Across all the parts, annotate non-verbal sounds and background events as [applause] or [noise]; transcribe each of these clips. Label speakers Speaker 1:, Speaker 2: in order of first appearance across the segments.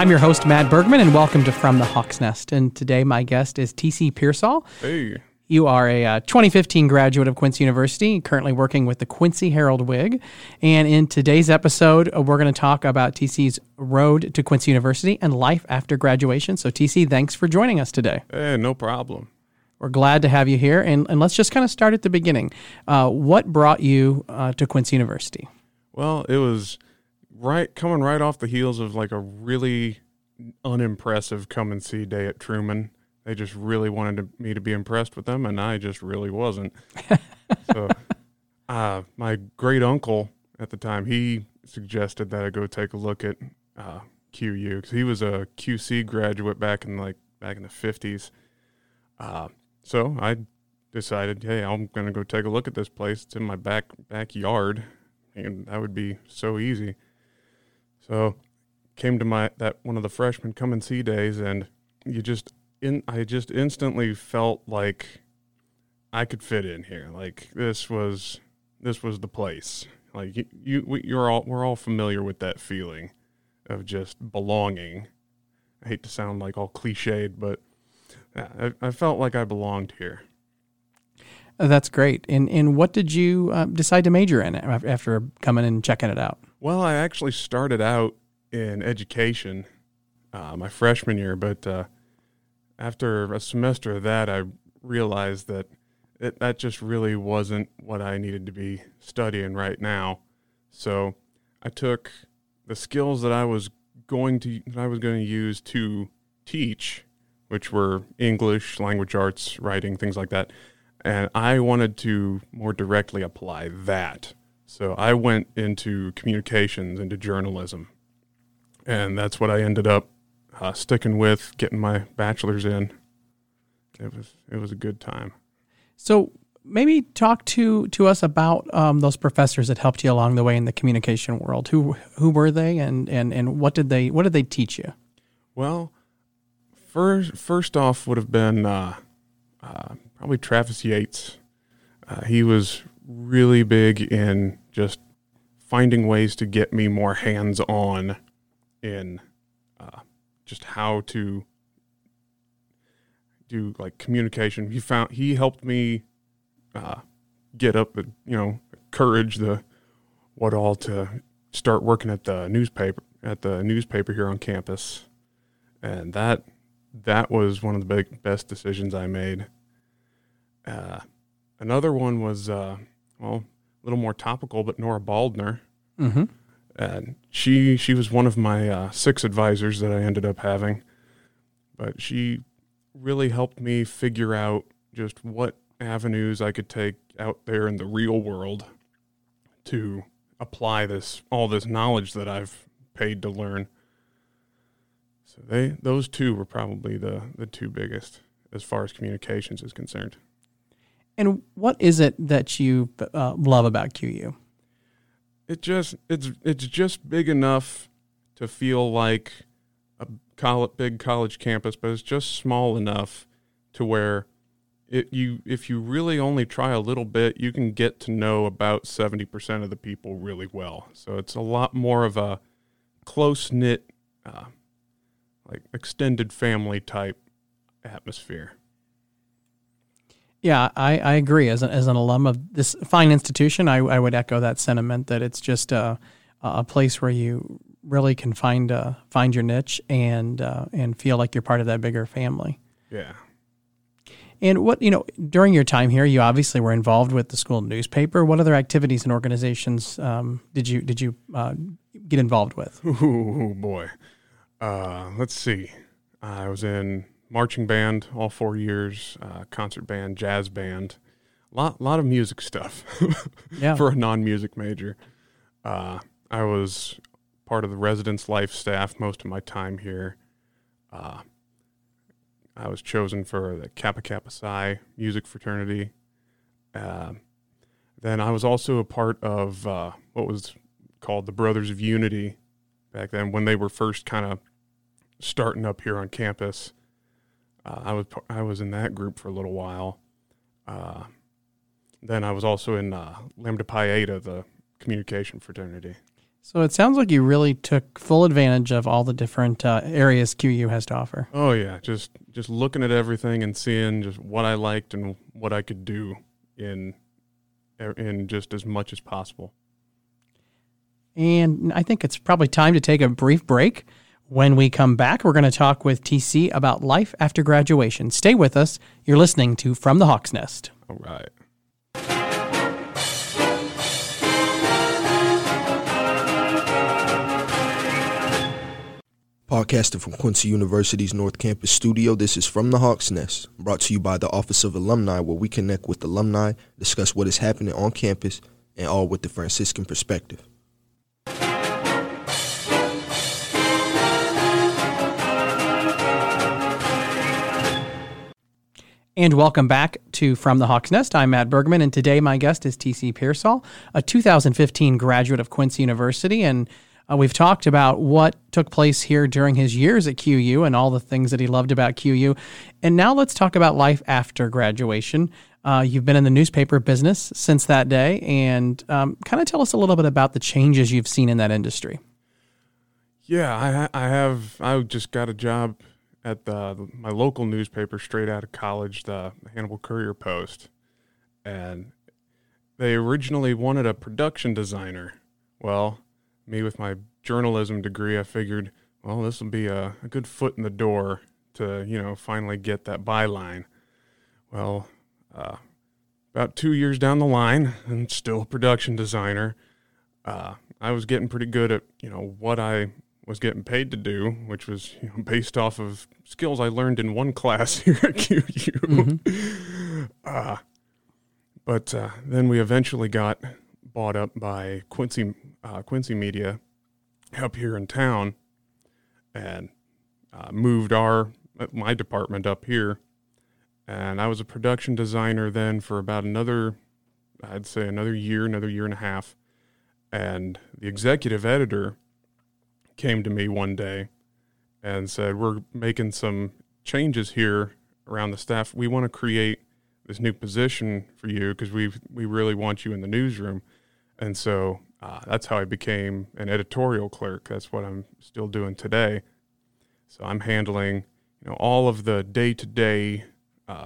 Speaker 1: I'm your host, Matt Bergman, and welcome to From the Hawk's Nest. And today, my guest is TC Pearsall.
Speaker 2: Hey.
Speaker 1: You are a uh, 2015 graduate of Quincy University, currently working with the Quincy Herald Whig. And in today's episode, uh, we're going to talk about TC's road to Quincy University and life after graduation. So, TC, thanks for joining us today.
Speaker 2: Hey, no problem.
Speaker 1: We're glad to have you here. And, and let's just kind of start at the beginning. Uh, what brought you uh, to Quincy University?
Speaker 2: Well, it was right coming right off the heels of like a really unimpressive come and see day at Truman. They just really wanted to, me to be impressed with them, and I just really wasn't. [laughs] so, uh, my great uncle at the time, he suggested that I go take a look at uh, QU because he was a QC graduate back in like back in the fifties. Uh, so I decided, hey, I'm gonna go take a look at this place. It's in my back backyard, and that would be so easy. So came to my that one of the freshman come and see days, and you just in I just instantly felt like I could fit in here. Like this was this was the place. Like you, you we, you're all we're all familiar with that feeling of just belonging. I hate to sound like all cliched, but I, I felt like I belonged here.
Speaker 1: Uh, That's great. And and what did you uh, decide to major in after coming and checking it out?
Speaker 2: Well, I actually started out in education uh, my freshman year, but uh, after a semester of that, I realized that it, that just really wasn't what I needed to be studying right now. So I took the skills that I was going to that I was going to use to teach, which were English, language arts, writing, things like that, and I wanted to more directly apply that. So I went into communications, into journalism, and that's what I ended up uh, sticking with, getting my bachelor's in. It was it was a good time.
Speaker 1: So maybe talk to to us about um, those professors that helped you along the way in the communication world. Who who were they, and and and what did they what did they teach you?
Speaker 2: Well, first first off would have been uh, uh, probably Travis Yates. Uh, he was really big in just finding ways to get me more hands on in uh, just how to do like communication. He found he helped me uh, get up the you know courage the what all to start working at the newspaper at the newspaper here on campus, and that that was one of the big best decisions I made. Uh, another one was uh, well a little more topical, but Nora Baldner.
Speaker 1: Mm-hmm.
Speaker 2: And she she was one of my uh, six advisors that I ended up having, but she really helped me figure out just what avenues I could take out there in the real world to apply this all this knowledge that I've paid to learn. So they those two were probably the the two biggest as far as communications is concerned.
Speaker 1: And what is it that you uh, love about QU?
Speaker 2: It just it's it's just big enough to feel like a college, big college campus, but it's just small enough to where it you if you really only try a little bit, you can get to know about seventy percent of the people really well. So it's a lot more of a close knit, uh, like extended family type atmosphere.
Speaker 1: Yeah, I, I agree. As, a, as an alum of this fine institution, I, I would echo that sentiment that it's just a, a place where you really can find uh, find your niche and uh, and feel like you're part of that bigger family.
Speaker 2: Yeah.
Speaker 1: And what you know during your time here, you obviously were involved with the school newspaper. What other activities and organizations um, did you did you uh, get involved with?
Speaker 2: Oh boy. Uh, let's see. I was in marching band all four years, uh, concert band, jazz band, lot lot of music stuff. [laughs]
Speaker 1: Yeah.
Speaker 2: for a non music major. Uh, I was part of the residence life staff most of my time here. Uh, I was chosen for the Kappa Kappa Psi music fraternity. Uh, then I was also a part of uh, what was called the Brothers of Unity back then when they were first kind of starting up here on campus. Uh, I was I was in that group for a little while. Uh, then I was also in uh, Lambda Pi Eta, the communication fraternity.
Speaker 1: So it sounds like you really took full advantage of all the different uh, areas QU has to offer.
Speaker 2: Oh yeah, just just looking at everything and seeing just what I liked and what I could do in in just as much as possible.
Speaker 1: And I think it's probably time to take a brief break. When we come back, we're going to talk with TC about life after graduation. Stay with us. You're listening to From the Hawk's Nest.
Speaker 2: All right.
Speaker 3: Podcasting from Quincy University's North Campus studio, this is From the Hawk's Nest, brought to you by the Office of Alumni, where we connect with alumni, discuss what is happening on campus, and all with the Franciscan perspective.
Speaker 1: And welcome back to From the Hawk's Nest. I'm Matt Bergman, and today my guest is TC Pearsall, a 2015 graduate of Quincy University. And uh, we've talked about what took place here during his years at QU and all the things that he loved about QU. And now let's talk about life after graduation. Uh, you've been in the newspaper business since that day, and um, kind of tell us a little bit about the changes you've seen in that industry.
Speaker 2: Yeah, I, I have. I just got a job at the my local newspaper straight out of college, the Hannibal Courier Post, and they originally wanted a production designer. Well, me with my journalism degree, I figured, well, this will be a, a good foot in the door to you know finally get that byline. Well, uh, about two years down the line, and still a production designer. Uh, I was getting pretty good at you know what I was getting paid to do, which was you know, based off of skills I learned in one class [laughs] here at QU. Mm-hmm. Uh, [laughs] but uh, then we eventually got bought up by Quincy uh, Quincy Media up here in town, and uh, moved our my department up here. And I was a production designer then for about another, I'd say another year, another year and a half. And the executive editor came to me one day and said, We're making some changes here around the staff. We want to create this new position for you because we we really want you in the newsroom. And so uh, that's how I became an editorial clerk. That's what I'm still doing today. So I'm handling you know all of the day to day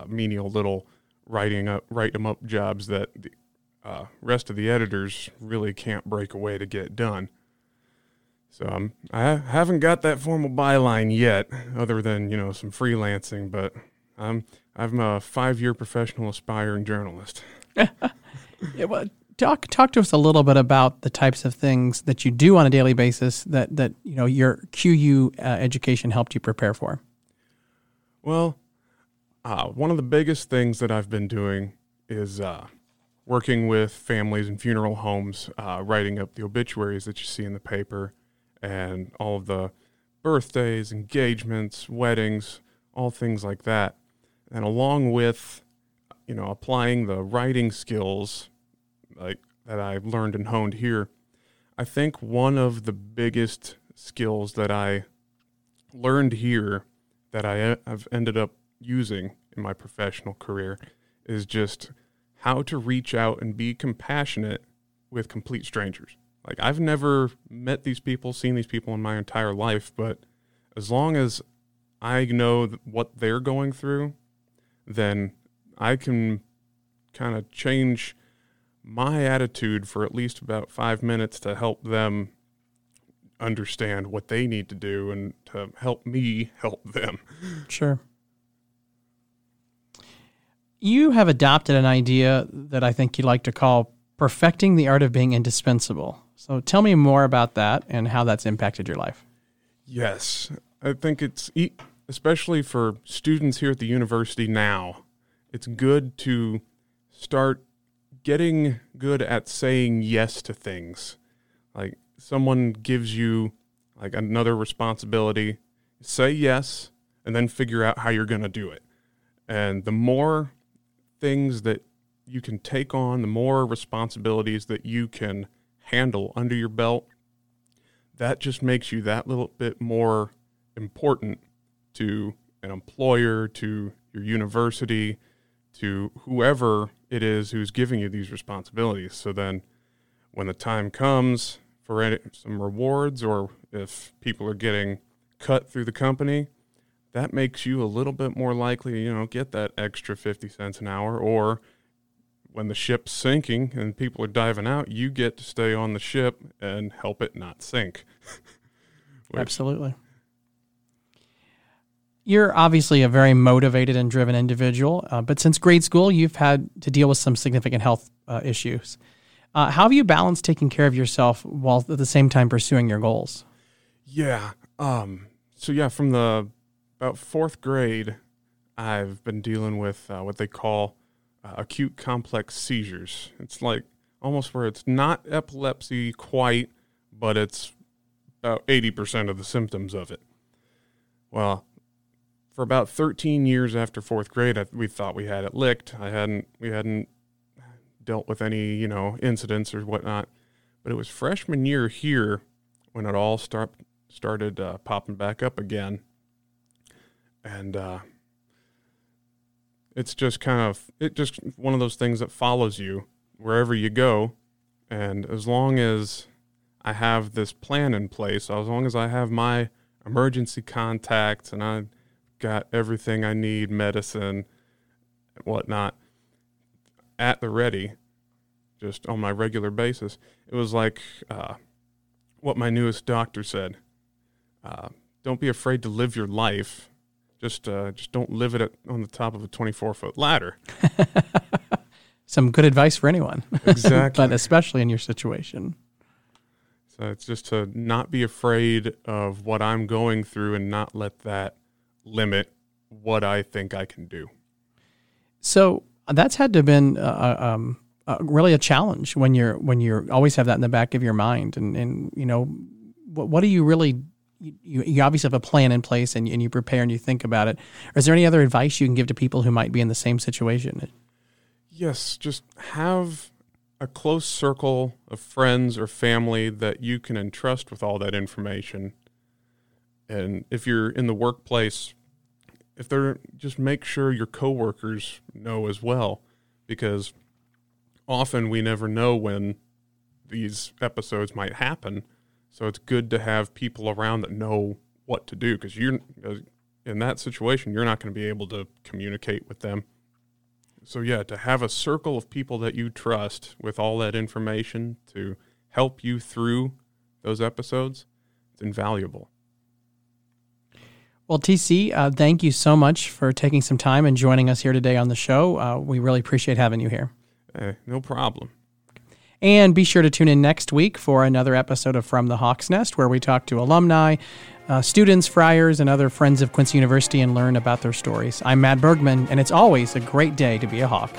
Speaker 2: menial little writing up write them up jobs that the uh, rest of the editors really can't break away to get done. So um, I haven't got that formal byline yet, other than you know some freelancing. But I'm I'm a five year professional aspiring journalist. [laughs]
Speaker 1: yeah, well, talk talk to us a little bit about the types of things that you do on a daily basis that that you know your QU uh, education helped you prepare for.
Speaker 2: Well, uh, one of the biggest things that I've been doing is uh, working with families and funeral homes, uh, writing up the obituaries that you see in the paper and all of the birthdays, engagements, weddings, all things like that. And along with, you know, applying the writing skills like that I've learned and honed here, I think one of the biggest skills that I learned here that I have ended up using in my professional career is just how to reach out and be compassionate with complete strangers. Like I've never met these people, seen these people in my entire life, but as long as I know what they're going through, then I can kind of change my attitude for at least about five minutes to help them understand what they need to do and to help me help them.
Speaker 1: Sure. You have adopted an idea that I think you like to call perfecting the art of being indispensable. So tell me more about that and how that's impacted your life.
Speaker 2: Yes, I think it's especially for students here at the university now. It's good to start getting good at saying yes to things. Like someone gives you like another responsibility, say yes and then figure out how you're going to do it. And the more things that you can take on, the more responsibilities that you can handle under your belt, that just makes you that little bit more important to an employer, to your university, to whoever it is who's giving you these responsibilities. So then when the time comes for any, some rewards or if people are getting cut through the company, that makes you a little bit more likely, you know, get that extra 50 cents an hour or when the ship's sinking and people are diving out, you get to stay on the ship and help it not sink. [laughs]
Speaker 1: Which, Absolutely. You're obviously a very motivated and driven individual, uh, but since grade school, you've had to deal with some significant health uh, issues. Uh, how have you balanced taking care of yourself while at the same time pursuing your goals?
Speaker 2: Yeah. Um, so yeah, from the about fourth grade, I've been dealing with uh, what they call uh, acute complex seizures. It's like almost where it's not epilepsy quite, but it's about 80% of the symptoms of it. Well, for about 13 years after fourth grade, I, we thought we had it licked. I hadn't, we hadn't dealt with any, you know, incidents or whatnot. But it was freshman year here when it all start, started uh, popping back up again. And uh, it's just kind of, it just one of those things that follows you wherever you go. And as long as I have this plan in place, as long as I have my emergency contacts and I got everything I need, medicine and whatnot, at the ready, just on my regular basis. It was like uh, what my newest doctor said: uh, "Don't be afraid to live your life. Just, uh, just don't live it at, on the top of a twenty-four foot ladder." [laughs]
Speaker 1: Some good advice for anyone, [laughs]
Speaker 2: exactly,
Speaker 1: but especially in your situation.
Speaker 2: So it's just to not be afraid of what I'm going through and not let that limit what I think I can do.
Speaker 1: So that's had to have been uh, uh, um, uh, really a challenge when you're when you always have that in the back of your mind, and and you know what, what do you really you, you obviously have a plan in place and, and you prepare and you think about it. Is there any other advice you can give to people who might be in the same situation?
Speaker 2: Yes, just have a close circle of friends or family that you can entrust with all that information. And if you're in the workplace, if they're just make sure your coworkers know as well because often we never know when these episodes might happen so it's good to have people around that know what to do because you're in that situation you're not going to be able to communicate with them so yeah to have a circle of people that you trust with all that information to help you through those episodes it's invaluable
Speaker 1: well, TC, uh, thank you so much for taking some time and joining us here today on the show. Uh, we really appreciate having you here.
Speaker 2: Hey, no problem.
Speaker 1: And be sure to tune in next week for another episode of From the Hawk's Nest, where we talk to alumni, uh, students, friars, and other friends of Quincy University and learn about their stories. I'm Matt Bergman, and it's always a great day to be a Hawk.